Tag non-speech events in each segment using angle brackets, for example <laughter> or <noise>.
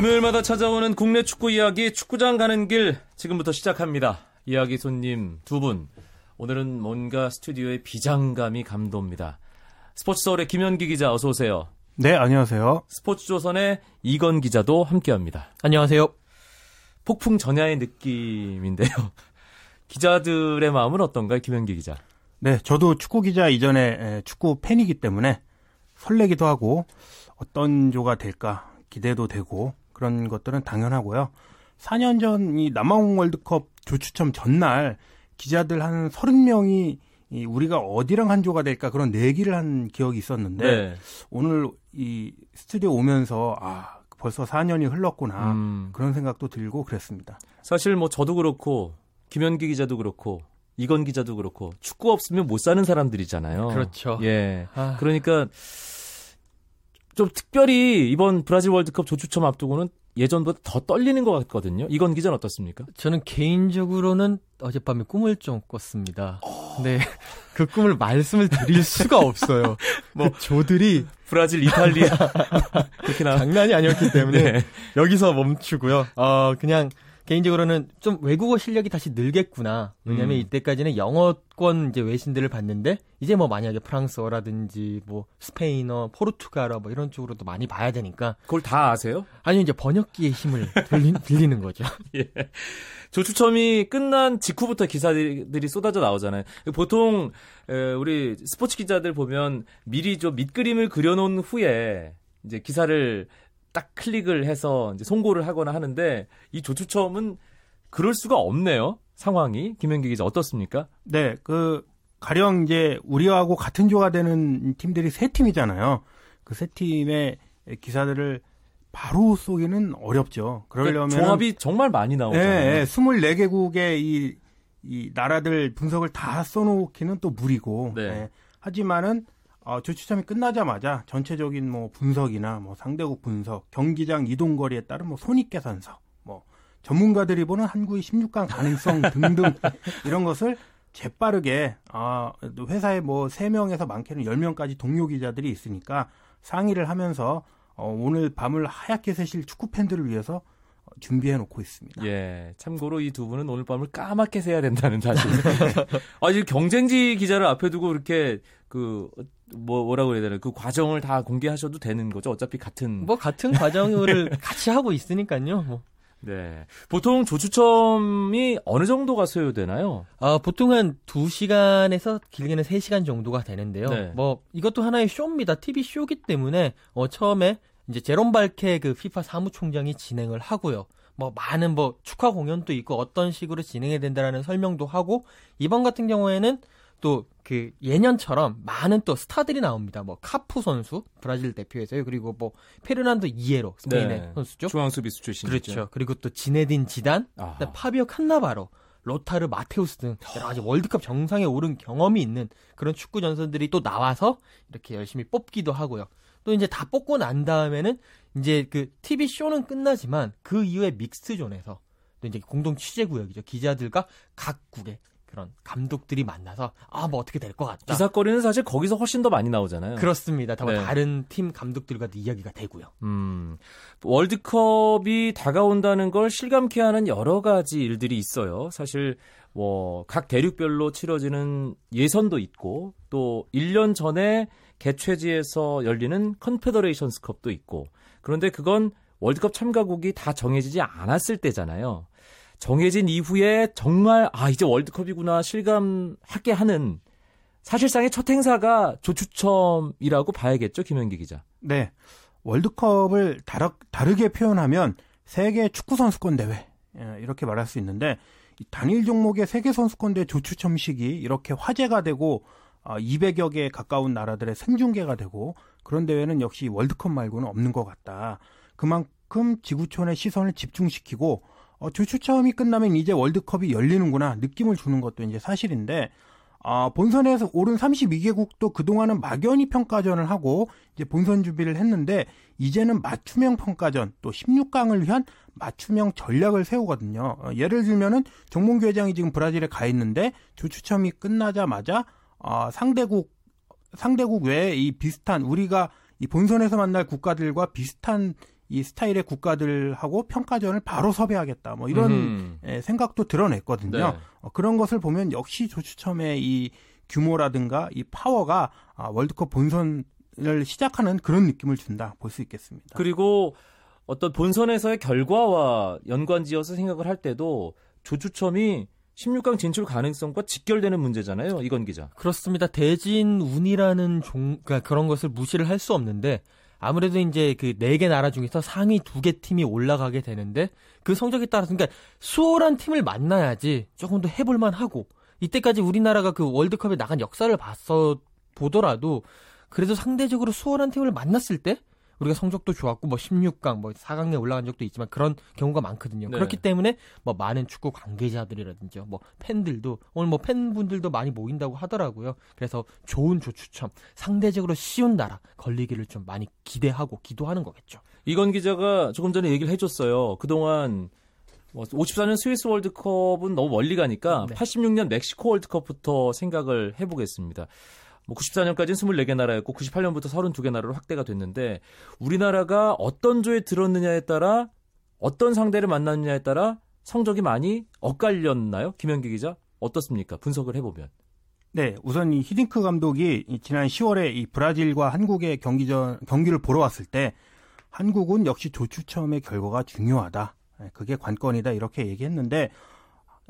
금요일마다 찾아오는 국내 축구 이야기 축구장 가는 길 지금부터 시작합니다. 이야기 손님 두 분. 오늘은 뭔가 스튜디오의 비장감이 감돕니다. 스포츠 서울의 김현기 기자 어서 오세요. 네, 안녕하세요. 스포츠 조선의 이건 기자도 함께 합니다. 안녕하세요. 폭풍 전야의 느낌인데요. <laughs> 기자들의 마음은 어떤가요, 김현기 기자? 네, 저도 축구 기자 이전에 축구 팬이기 때문에 설레기도 하고 어떤 조가 될까 기대도 되고 그런 것들은 당연하고요. 4년 전 이 남아공 월드컵 조추첨 전날 기자들 한 30명이 이 우리가 어디랑 한 조가 될까 그런 내기를 한 기억이 있었는데 네. 오늘 이 스튜디오 오면서 아 벌써 4년이 흘렀구나 음. 그런 생각도 들고 그랬습니다. 사실 뭐 저도 그렇고 김현기 기자도 그렇고 이건 기자도 그렇고 축구 없으면 못 사는 사람들이잖아요. 그렇죠. 예. 아. 그러니까 좀 특별히 이번 브라질 월드컵 조추첨 앞두고는 예전보다 더 떨리는 것 같거든요. 이건 기자는 어떻습니까? 저는 개인적으로는 어젯밤에 꿈을 좀 꿨습니다. 어... 네. <laughs> 그 꿈을 말씀을 드릴 수가 없어요. <laughs> 뭐 그 조들이 브라질, 이탈리아 <laughs> 그렇게 나 장난이 아니었기 때문에 네. 여기서 멈추고요. 어 그냥 개인적으로는 좀 외국어 실력이 다시 늘겠구나. 왜냐면 음. 이때까지는 영어권 이제 외신들을 봤는데 이제 뭐 만약에 프랑스어라든지 뭐 스페인어, 포르투갈어 뭐 이런 쪽으로도 많이 봐야 되니까 그걸 다 아세요? 아니 이제 번역기의 힘을 들리, <laughs> 들리는 거죠. <laughs> 예. 조추첨이 끝난 직후부터 기사들이 쏟아져 나오잖아요. 보통 우리 스포츠 기자들 보면 미리 좀 밑그림을 그려놓은 후에 이제 기사를 딱 클릭을 해서 이제 송고를 하거나 하는데 이 조추첨은 그럴 수가 없네요. 상황이 김현기 기자 어떻습니까? 네, 그 가령 이제 우리하고 같은 조가 되는 팀들이 세 팀이잖아요. 그 세 팀의 기사들을 바로 쏘기는 어렵죠. 그러려면 그러니까 종합이 정말 많이 나오잖아요. 네, 네 24개국의 이, 이 나라들 분석을 다 써놓기는 또 무리고. 네. 네. 하지만은 어, 조추첨이 끝나자마자 전체적인 뭐 분석이나 뭐 상대국 분석, 경기장 이동 거리에 따른 뭐 손익 계산서, 뭐 전문가들이 보는 한국의 16강 가능성 <laughs> 등등 이런 것을 재빠르게 아, 회사에 뭐 3명에서 많게는 10명까지 동료 기자들이 있으니까 상의를 하면서 어, 오늘 밤을 하얗게 새실 축구 팬들을 위해서 준비해 놓고 있습니다. 예. 참고로 이 두 분은 오늘 밤을 까맣게 새야 된다는 사실. <laughs> 아, 이 경쟁지 기자를 앞에 두고 이렇게 그, 뭐, 뭐라고 그래야 되나, 그 과정을 다 공개하셔도 되는 거죠. 어차피 같은. 뭐, 같은 과정을 <laughs> 같이 하고 있으니까요. 뭐. 네. 보통 조추첨이 어느 정도가 소요되나요? 아, 보통 한 2시간에서 길게는 3시간 정도가 되는데요. 네. 뭐, 이것도 하나의 쇼입니다. TV 쇼기 때문에, 어, 처음에 이제 제롬 발케 그 피파 사무총장이 진행을 하고요. 뭐 많은 뭐 축하 공연도 있고 어떤 식으로 진행해야 된다라는 설명도 하고 이번 같은 경우에는 또 그 예년처럼 많은 또 스타들이 나옵니다. 뭐 카푸 선수 브라질 대표에서요. 그리고 뭐 페르난도 이에로 스페인의 네. 선수죠. 중앙 수비수 출신이죠. 그렇죠. 그리고 또 지네딘 지단, 파비오 칸나바로, 로타르 마테우스 등 여러 가지 월드컵 정상에 오른 경험이 있는 그런 축구 전선들이 또 나와서 이렇게 열심히 뽑기도 하고요. 또 이제 다 뽑고 난 다음에는 이제 그 TV 쇼는 끝나지만 그 이후에 믹스 존에서 또 이제 공동 취재 구역이죠. 기자들과 각국의 그런 감독들이 만나서 아 뭐 어떻게 될 것 같다. 기사거리는 사실 거기서 훨씬 더 많이 나오잖아요. 그렇습니다. 네. 다른 팀 감독들과도 이야기가 되고요. 음, 월드컵이 다가온다는 걸 실감케 하는 여러 가지 일들이 있어요. 사실 뭐 각 대륙별로 치러지는 예선도 있고 또 1년 전에 개최지에서 열리는 컨페더레이션스컵도 있고 그런데 그건 월드컵 참가국이 다 정해지지 않았을 때잖아요. 정해진 이후에 정말 아 이제 월드컵이구나 실감하게 하는 사실상의 첫 행사가 조추첨이라고 봐야겠죠 김현기 기자. 네, 월드컵을 다르, 다르게 표현하면 세계 축구 선수권 대회 예, 이렇게 말할 수 있는데 단일 종목의 세계 선수권 대회 조추첨식이 이렇게 화제가 되고 200여 아, 개에 가까운 나라들의 생중계가 되고 그런 대회는 역시 월드컵 말고는 없는 것 같다. 그만큼 지구촌의 시선을 집중시키고 어, 조추첨이 끝나면 이제 월드컵이 열리는구나 느낌을 주는 것도 이제 사실인데 아, 본선에서 오른 32개국도 그동안은 막연히 평가전을 하고 이제 본선 준비를 했는데 이제는 맞춤형 평가전 또 16강을 위한 맞춤형 전략을 세우거든요. 어, 예를 들면은 정몽규 회장이 지금 브라질에 가 있는데 조추첨이 끝나자마자 어, 상대국 상대국 외에 이 비슷한 우리가 이 본선에서 만날 국가들과 비슷한 이 스타일의 국가들하고 평가전을 바로 섭외하겠다. 뭐 이런 음. 생각도 드러냈거든요. 네. 어, 그런 것을 보면 역시 조추첨의 이 규모라든가 이 파워가 아, 월드컵 본선을 시작하는 그런 느낌을 준다 볼 수 있겠습니다. 그리고 어떤 본선에서의 결과와 연관지어서 생각을 할 때도 조추첨이 16강 진출 가능성과 직결되는 문제잖아요. 이건 기자. 그렇습니다. 대진 운이라는 종, 그러니까 그런 것을 무시를 할 수 없는데 아무래도 이제 그 네 개 나라 중에서 상위 두 개 팀이 올라가게 되는데 그 성적에 따라서 그러니까 수월한 팀을 만나야지 조금 더 해볼만 하고 이때까지 우리나라가 그 월드컵에 나간 역사를 봤어 보더라도 그래도 상대적으로 수월한 팀을 만났을 때 우리가 성적도 좋았고 뭐 16강 뭐 4강에 올라간 적도 있지만 그런 경우가 많거든요. 네. 그렇기 때문에 뭐 많은 축구 관계자들이라든지 뭐 팬들도 오늘 뭐 팬분들도 많이 모인다고 하더라고요. 그래서 좋은 조추첨 상대적으로 쉬운 나라 걸리기를 좀 많이 기대하고 기도하는 거겠죠. 이건 기자가 조금 전에 얘기를 해줬어요. 그동안 뭐 54년 스위스 월드컵은 너무 멀리 가니까 네. 86년 멕시코 월드컵부터 생각을 해보겠습니다. 뭐 94년까지는 24개 나라였고 98년부터 32개 나라로 확대가 됐는데 우리나라가 어떤 조에 들었느냐에 따라 어떤 상대를 만났느냐에 따라 성적이 많이 엇갈렸나요? 김현기 기자 어떻습니까? 분석을 해보면. 네, 우선 이 히딩크 감독이 지난 10월에 이 브라질과 한국의 경기전 경기를 보러 왔을 때 한국은 역시 조추첨의 결과가 중요하다. 네, 그게 관건이다 이렇게 얘기했는데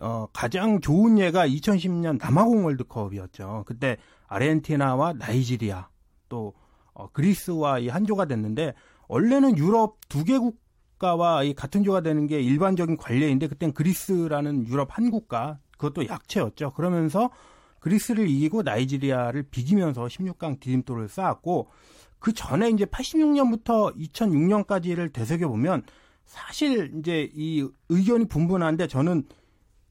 어, 가장 좋은 예가 2010년 남아공 월드컵이었죠. 그때 아르헨티나와 나이지리아 또 어, 그리스와 이 한조가 됐는데 원래는 유럽 두 개 국가와 이 같은 조가 되는 게 일반적인 관례인데 그땐 그리스라는 유럽 한 국가 그것도 약체였죠. 그러면서 그리스를 이기고 나이지리아를 비기면서 16강 디딤돌을 쌓았고 그 전에 이제 86년부터 2006년까지를 되새겨 보면 사실 이제 이 의견이 분분한데 저는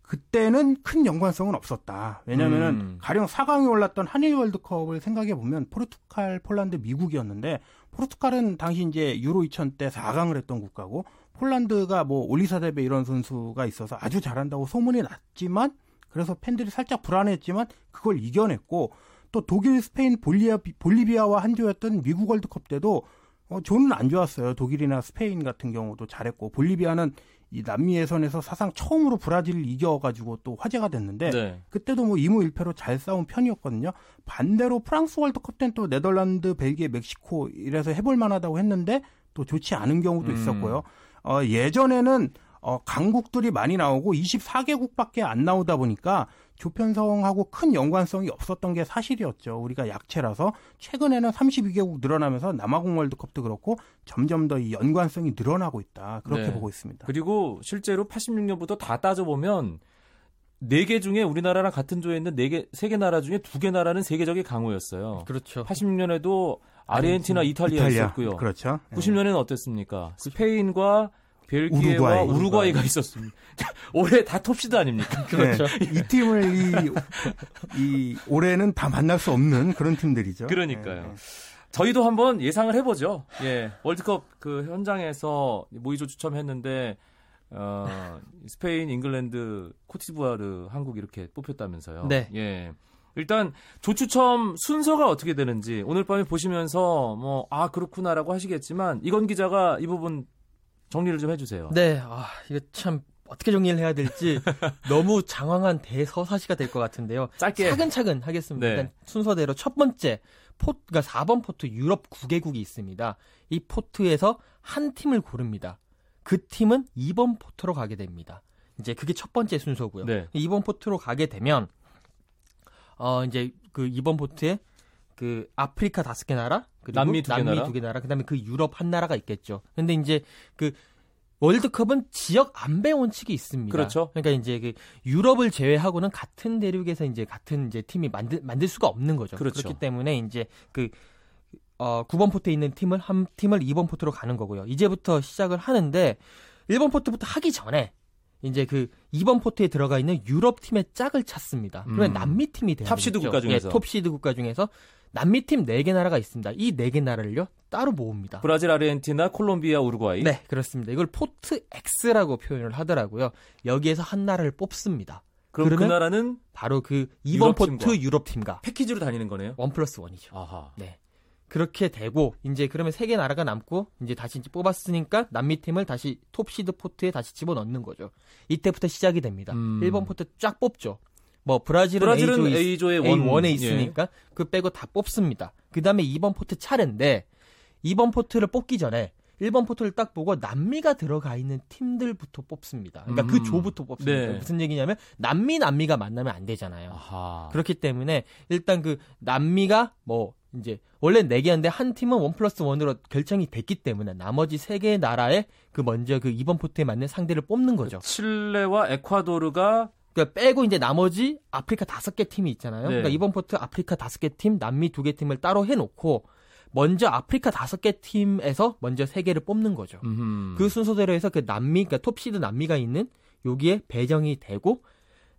그때는 큰 연관성은 없었다. 왜냐면은 음. 가령 4강에 올랐던 한일 월드컵을 생각해 보면 포르투갈, 폴란드, 미국이었는데 포르투갈은 당시 이제 유로 2000 때 4강을 했던 국가고 폴란드가 뭐 올리사데베 이런 선수가 있어서 아주 잘한다고 소문이 났지만 그래서 팬들이 살짝 불안했지만 그걸 이겨냈고 또 독일, 스페인, 볼리아, 볼리비아와 한조였던 미국 월드컵 때도 어, 조는 안 좋았어요. 독일이나 스페인 같은 경우도 잘했고 볼리비아는 이 남미 예선에서 사상 처음으로 브라질을 이겨가지고 또 화제가 됐는데 네. 그때도 뭐 2무 1패로 잘 싸운 편이었거든요. 반대로 프랑스 월드컵 때는 또 네덜란드, 벨기에, 멕시코 이래서 해볼 만하다고 했는데 또 좋지 않은 경우도 음. 있었고요. 어, 예전에는 어, 강국들이 많이 나오고 24개국밖에 안 나오다 보니까 조편성하고 큰 연관성이 없었던 게 사실이었죠. 우리가 약체라서 최근에는 32개국 늘어나면서 남아공 월드컵도 그렇고 점점 더 이 연관성이 늘어나고 있다. 그렇게 네. 보고 있습니다. 그리고 실제로 86년부터 다 따져보면 4개 중에 우리나라랑 같은 조에 있는 4개, 3개 나라 중에 2개 나라는 세계적인 강호였어요. 그렇죠. 86년에도 아르헨티나, 이탈리아, 이탈리아 있었고요. 그렇죠. 90년에는 어땠습니까? 스페인과 벨기에와 우루과이, 우루과이가 있었습니다. <laughs> 올해 다 톱시드 아닙니까? 그렇죠. 네, 이 팀을 이, 이 올해는 다 만날 수 없는 그런 팀들이죠. 그러니까요. 네. 저희도 한번 예상을 해보죠. 예, 월드컵 그 현장에서 모의조 추첨했는데 어, 스페인, 잉글랜드, 코티부아르, 한국 이렇게 뽑혔다면서요. 네. 예. 일단 조추첨 순서가 어떻게 되는지 오늘 밤에 보시면서 뭐 아 그렇구나라고 하시겠지만 이건 기자가 이 부분 정리를 좀 해주세요. 네, 아, 이거 참 어떻게 정리를 해야 될지 <laughs> 너무 장황한 대서사시가 될 것 같은데요. 짧게 차근차근 하겠습니다. 네. 일단 순서대로 첫 번째 포, 그러니까 4번 포트 유럽 9개국이 있습니다. 이 포트에서 한 팀을 고릅니다. 그 팀은 2번 포트로 가게 됩니다. 이제 그게 첫 번째 순서고요. 네. 2번 포트로 가게 되면 어 이제 그 2번 포트에 그 아프리카 다섯 개 나라 그리고 남미 두 개 나라, 나라 그 다음에 그 유럽 한 나라가 있겠죠. 근데 이제 그 월드컵은 지역 안배 원칙이 있습니다. 그렇죠. 그러니까 이제 그 유럽을 제외하고는 같은 대륙에서 이제 같은 이제 팀이 만들 만들 수가 없는 거죠. 그렇죠. 그렇기 때문에 이제 그 어, 9번 포트에 있는 팀을 한 팀을 2번 포트로 가는 거고요. 이제부터 시작을 하는데 1번 포트부터 하기 전에 이제 그 2번 포트에 들어가 있는 유럽 팀의 짝을 찾습니다. 그러면 음. 남미 팀이 돼요. 탑시드 국가 중에서 예, 톱시드 국가 중에서 남미 팀 4개 나라가 있습니다. 이 4개 나라를요, 따로 모읍니다. 브라질, 아르헨티나, 콜롬비아, 우루과이. 네, 그렇습니다. 이걸 포트 X라고 표현을 하더라고요. 여기에서 한 나라를 뽑습니다. 그럼 그 나라는 바로 그 2번 포트 유럽 팀과 패키지로 다니는 거네요. 원 플러스 원이죠. 아하. 네. 그렇게 되고 이제 그러면 세 개 나라가 남고 이제 다시 이제 뽑았으니까 남미 팀을 다시 톱시드 포트에 다시 집어넣는 거죠. 이때부터 시작이 됩니다. 음. 1번 포트 쫙 뽑죠. 뭐 브라질은, 브라질은 A조, A조에 A1에 예. 있으니까 예. 그 빼고 다 뽑습니다. 그다음에 2번 포트 차례인데 2번 포트를 뽑기 전에 1번 포트를 딱 보고 남미가 들어가 있는 팀들부터 뽑습니다. 그러니까 그 음. 그 조부터 뽑습니다. 네. 무슨 얘기냐면 남미 남미가 만나면 안 되잖아요. 아하. 그렇기 때문에 일단 그 남미가 뭐 이제 원래 4개였는데 한 팀은 원 플러스 원으로 결정이 됐기 때문에 나머지 3개의 나라에 그 먼저 그 2번 포트에 맞는 상대를 뽑는 거죠. 칠레와 에콰도르가 그러니까 빼고 이제 나머지 아프리카 다섯 개 팀이 있잖아요. 네. 그러니까 2번 포트 아프리카 다섯 개 팀, 남미 두개 팀을 따로 해 놓고 먼저 아프리카 다섯 개 팀에서 먼저 세 개를 뽑는 거죠. 음흠. 그 순서대로 해서 그 남미, 그러니까 톱시드 남미가 있는 여기에 배정이 되고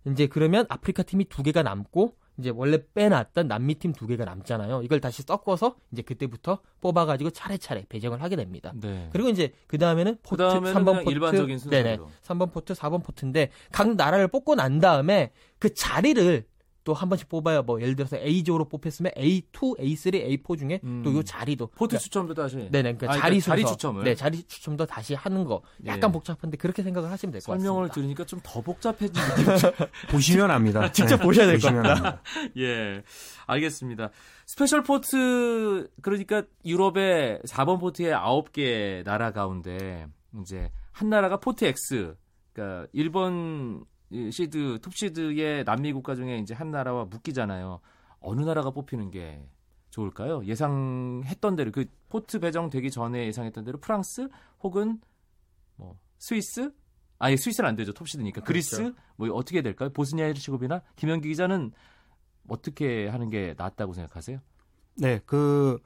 이제 그러면 아프리카 팀이 두 개가 남고 이제 원래 빼놨던 남미 팀 두 개가 남잖아요. 이걸 다시 섞어서 이제 그때부터 뽑아가지고 차례차례 배정을 하게 됩니다. 네. 그리고 이제 그 다음에는 포트 3번 포트, 일반적인 순서로. 네네, 3번 포트, 4번 포트인데 각 나라를 뽑고 난 다음에 그 자리를 또 한 번씩 뽑아요. 뭐 예를 들어서 A조로 뽑혔으면 A2, A3, A4 중에 음. 또요 자리도 포트 그러니까, 추첨도 다시 네네 그러니까 아, 자리 그러니까 자리 추첨을 네 자리 추첨도 다시 하는 거 약간 예. 복잡한데 그렇게 생각을 하시면 될 것 같습니다. 설명을 들으니까 좀 더 복잡해진 <laughs> 보시면 압니다. 직접 네. 보셔야 될 것 같다. <laughs> 예, 알겠습니다. 스페셜 포트 그러니까 유럽의 4번 포트의 9개 나라 가운데 이제 한 나라가 포트 X 그러니까 1번 시드 톱시드의 남미 국가 중에 이제 한 나라와 묶이잖아요. 어느 나라가 뽑히는 게 좋을까요? 예상했던 대로 그 포트 배정되기 전에 예상했던 대로 프랑스 혹은 뭐 스위스 아예 스위스는 안 되죠 톱시드니까 그리스 그렇죠. 뭐 어떻게 될까요? 보스니아 헤르체고비나 김현기 기자는 어떻게 하는 게 낫다고 생각하세요? 네, 그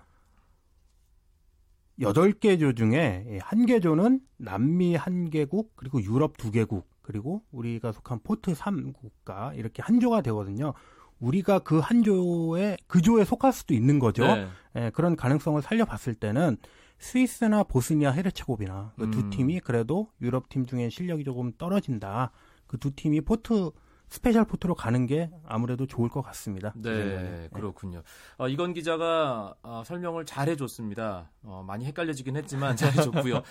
여덟 개조 중에 한 개조는 남미 한 개국 그리고 유럽 두 개국 그리고 우리가 속한 포트 3국가 이렇게 한 조가 되거든요. 우리가 그 한 조에 그 조에 속할 수도 있는 거죠. 네. 예, 그런 가능성을 살려봤을 때는 스위스나 보스니아 헤르체고비나 그두 음. 팀이 그래도 유럽 팀 중에 실력이 조금 떨어진다. 그 두 팀이 포트 스페셜 포트로 가는 게 아무래도 좋을 것 같습니다. 네, 네. 그렇군요. 어, 이건 기자가 어, 설명을 잘 해줬습니다. 어, 많이 헷갈려지긴 했지만 <laughs> 잘 해줬고요.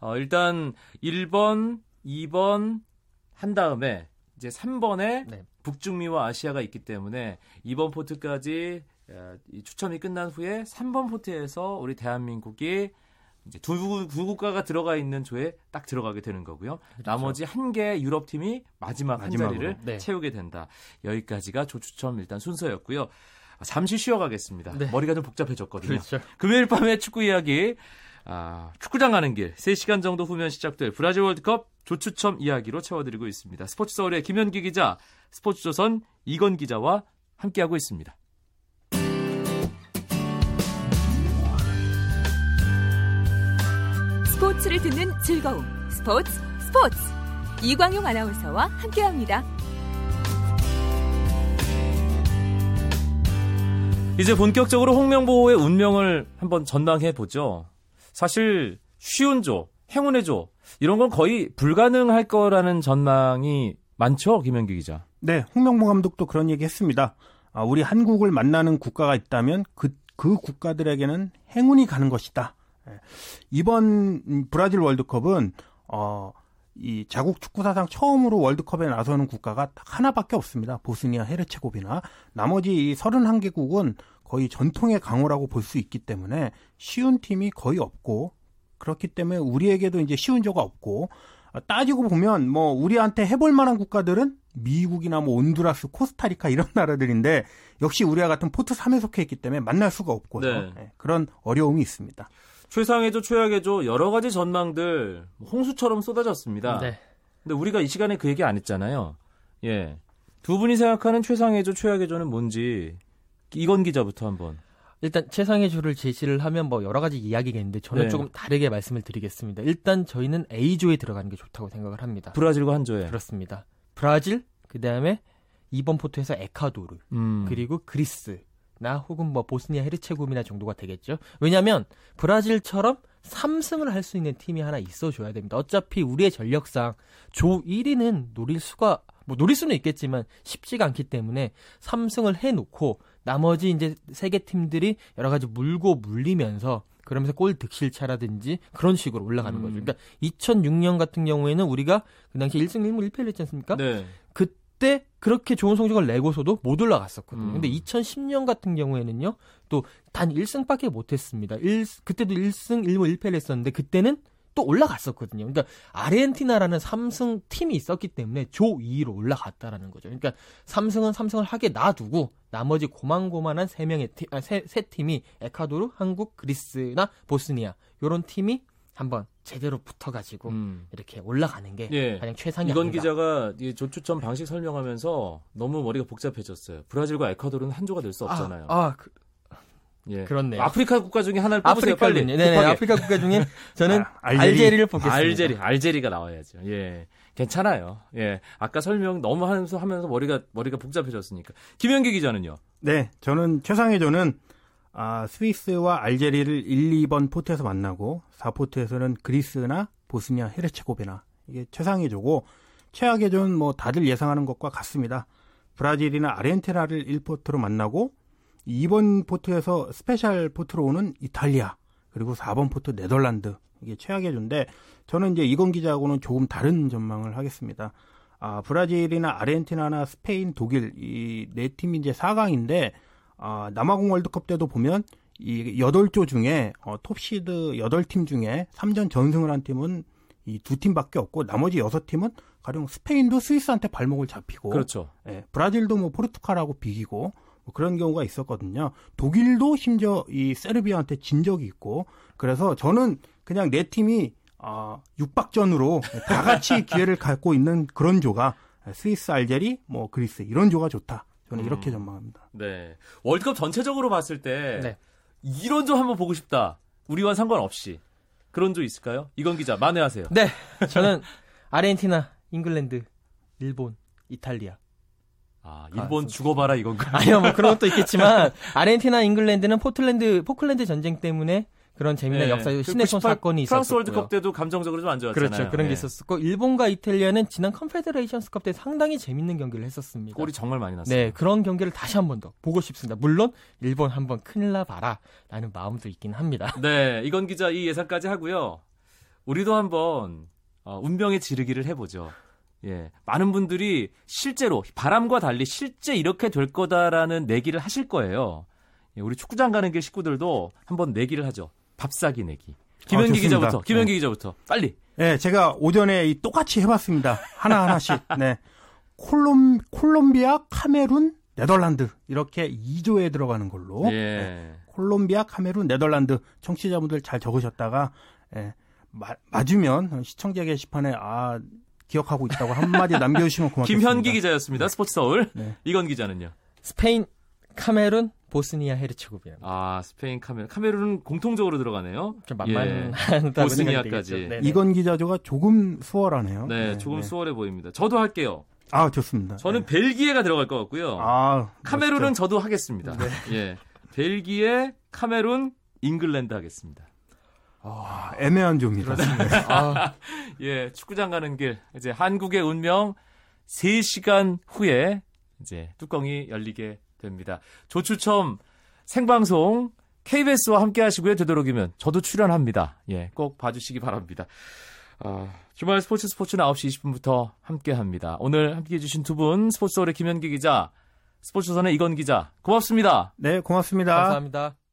어, 일단 1번, 2번, 한 다음에 이제 3번에 네. 북중미와 아시아가 있기 때문에 이번 포트까지 어, 추첨이 끝난 후에 3번 포트에서 우리 대한민국이 이제 두, 두 국가가 들어가 있는 조에 딱 들어가게 되는 거고요. 그렇죠. 나머지 한 개 유럽 팀이 마지막 마지막으로. 한 자리를 네. 채우게 된다. 여기까지가 조 추첨 일단 순서였고요. 잠시 쉬어가겠습니다. 네. 머리가 좀 복잡해졌거든요. 그렇죠. 금요일 밤에 축구 이야기 아, 축구장 가는 길 3시간 정도 후면 시작될 브라질 월드컵 조추첨 이야기로 채워드리고 있습니다. 스포츠 서울의 김현기 기자, 스포츠조선 이건 기자와 함께하고 있습니다. 스포츠를 듣는 즐거움 스포츠 스포츠 이광용 아나운서와 함께합니다. 이제 본격적으로 홍명보의 운명을 한번 전망해 보죠. 사실 쉬운 조, 행운의 조 이런 건 거의 불가능할 거라는 전망이 많죠, 김현기 기자. 네, 홍명보 감독도 그런 얘기 했습니다. 아, 우리 한국을 만나는 국가가 있다면 그, 그 국가들에게는 행운이 가는 것이다. 예. 이번 브라질 월드컵은, 어, 이 자국 축구 사상 처음으로 월드컵에 나서는 국가가 딱 하나밖에 없습니다. 보스니아 헤르체고비나. 나머지 이 31개국은 거의 전통의 강호라고 볼 수 있기 때문에 쉬운 팀이 거의 없고 그렇기 때문에 우리에게도 이제 쉬운 조가 없고 따지고 보면 뭐 우리한테 해볼 만한 국가들은 미국이나 뭐 온두라스, 코스타리카 이런 <laughs> 나라들인데 역시 우리와 같은 포트 3에 속해 있기 때문에 만날 수가 없고요. 네. 네, 그런 어려움이 있습니다. 최상의조, 최악의조 여러 가지 전망들 홍수처럼 쏟아졌습니다. 네. 근데 우리가 이 시간에 그 얘기 안 했잖아요. 예. 두 분이 생각하는 최상의조, 최악의조는 뭔지 이건 기자부터 한번. 일단 최상의 조를 제시를 하면 뭐 여러 가지 이야기가 있는데 저는 네. 조금 다르게 말씀을 드리겠습니다. 일단 저희는 A조에 들어가는 게 좋다고 생각을 합니다. 브라질과 한 조에. 그렇습니다. 브라질, 그다음에 2번 포트에서 에콰도르, 음. 그리고 그리스, 나 혹은 뭐 보스니아 헤르체고미나 정도가 되겠죠. 왜냐하면 브라질처럼 3승을 할 수 있는 팀이 하나 있어줘야 됩니다. 어차피 우리의 전력상 조 1위는 노릴 수가 뭐 노릴 수는 있겠지만 쉽지가 않기 때문에 3승을 해놓고 나머지 이제 세계 팀들이 여러 가지 물고 물리면서 그러면서 골 득실차라든지 그런 식으로 올라가는 음. 거죠. 그러니까 2006년 같은 경우에는 우리가 그 당시 1승 1무 1패를 했지 않습니까? 네. 그때 그렇게 좋은 성적을 내고서도 못 올라갔었거든요. 음. 근데 2010년 같은 경우에는요. 또 단 1승밖에 못 했습니다. 1 그때도 1승 1무 1패를 했었는데 그때는 또 올라갔었거든요. 그러니까 아르헨티나라는 삼승 팀이 있었기 때문에 조 2위로 올라갔다라는 거죠. 그러니까 삼승은 삼승을 하게 놔두고 나머지 고만고만한 세 명의 팀, 아, 세, 세 팀이 에콰도르, 한국, 그리스나 보스니아 요런 팀이 한번 제대로 붙어가지고 음. 이렇게 올라가는 게 예. 가장 최상이 이건 아닌가. 기자가 이 조추첨 방식 설명하면서 너무 머리가 복잡해졌어요. 브라질과 에콰도르는 한 조가 될 수 없잖아요. 아, 아 그, 예. 그렇네요. 아프리카 국가 중에 하나를 뽑으세요, 빨리. 네, 네, 아프리카 국가 중에 저는 아, 알제리. 를 뽑겠습니다. 알제리, 알제리가 나와야죠. 예. 괜찮아요. 예. 아까 설명 너무 하면서 하면서 머리가 머리가 복잡해졌으니까. 김현기 기자는요. 네, 저는 최상의 조는 아, 스위스와 알제리를 1, 2번 포트에서 만나고 4포트에서는 그리스나 보스니아, 헤르체고비나 이게 최상의 조고 최악의 조는 뭐 다들 예상하는 것과 같습니다. 브라질이나 아르헨티나를 1포트로 만나고 2번 포트에서 스페셜 포트로 오는 이탈리아 그리고 4번 포트 네덜란드 이게 최악의 조인데 저는 이제 이건 기자하고는 조금 다른 전망을 하겠습니다. 아, 브라질이나 아르헨티나나 스페인, 독일 이 네 팀이 이제 4강인데 아, 남아공 월드컵 때도 보면 이 8조 중에 어, 톱시드 8팀 중에 3전 전승을 한 팀은 이 두 팀밖에 없고 나머지 6팀은 가령 스페인도 스위스한테 발목을 잡히고 그렇죠. 예, 브라질도 뭐 포르투갈하고 비기고 뭐 그런 경우가 있었거든요. 독일도 심지어 이 세르비아한테 진 적이 있고 그래서 저는 그냥 네 팀이 아, 육박전으로 다 같이 <laughs> 기회를 갖고 있는 그런 조가 스위스, 알제리, 뭐 그리스 이런 조가 좋다. 저는 음. 이렇게 전망합니다. 네. 월드컵 전체적으로 봤을 때 네. 이런 조 한번 보고 싶다. 우리와 상관없이 그런 조 있을까요? 이건 기자 만회하세요. 네. 저는 아르헨티나, 잉글랜드, 일본, 이탈리아 아, 일본 아, 죽어봐라 이건가? 아니요, 뭐 그런 것도 있겠지만 <laughs> 아르헨티나, 잉글랜드는 포틀랜드 포클랜드 전쟁 때문에 그런 재미난 네. 역사 신내촌 사건이 있었고 프랑스 월드컵 때도 감정적으로 좀 안 좋았잖아요. 그렇죠. 그런 네. 게 있었고 일본과 이탈리아는 지난 컨페데레이션스컵 때 상당히 재밌는 경기를 했었습니다. 골이 정말 많이 났어요. 네, 그런 경기를 다시 한 번 더 보고 싶습니다. 물론 일본 한번 큰일 나 봐라라는 마음도 있긴 합니다. <laughs> 네, 이건 기자 이 예상까지 하고요. 우리도 한번 어, 운명의 지르기를 해보죠. 예. 많은 분들이 실제로 바람과 달리 실제 이렇게 될 거다라는 내기를 하실 거예요. 예, 우리 축구장 가는 길 식구들도 한번 내기를 하죠. 밥 사기 내기. 김현기 아, 기자부터. 김현기 네. 기자부터. 빨리. 네, 제가 오전에 이 똑같이 해봤습니다. 하나 하나씩. <laughs> 네. 콜롬 콜롬비아, 카메룬, 네덜란드 이렇게 2조에 들어가는 걸로. 예. 네. 콜롬비아, 카메룬, 네덜란드 청취자분들 잘 적으셨다가 예, 마, 맞으면 시청자 게시판에 아 기억하고 있다고 한마디 남겨주시면 고맙겠습니다. 김현기 기자였습니다. 스포츠 서울. 네. 이건 기자는요. 스페인, 카메룬, 보스니아 헤르체고비나. 아 스페인 카메룬. 카메룬은 공통적으로 들어가네요. 좀 만만하다 예. 보스니아까지. 이건 기자조가 조금 수월하네요. 네, 네 조금 네. 수월해 보입니다. 저도 할게요. 아 좋습니다. 저는 네. 벨기에가 들어갈 것 같고요. 아 카메룬은 멋있죠. 저도 하겠습니다. 네. 예, 벨기에, 카메룬, 잉글랜드 하겠습니다. 아, 애매한 점이다. <laughs> 아, 예, 축구장 가는 길 이제 한국의 운명 3시간 후에 이제 뚜껑이 열리게 됩니다. 조추첨 생방송 KBS와 함께 하시고요. 되도록이면 저도 출연합니다. 예, 꼭 봐주시기 바랍니다. 어, 주말 스포츠 스포츠는 9시 20분부터 함께 합니다. 오늘 함께 해주신 두 분, 스포츠서울의 김현기 기자, 스포츠선의 이건 기자, 고맙습니다. 네, 고맙습니다. 감사합니다.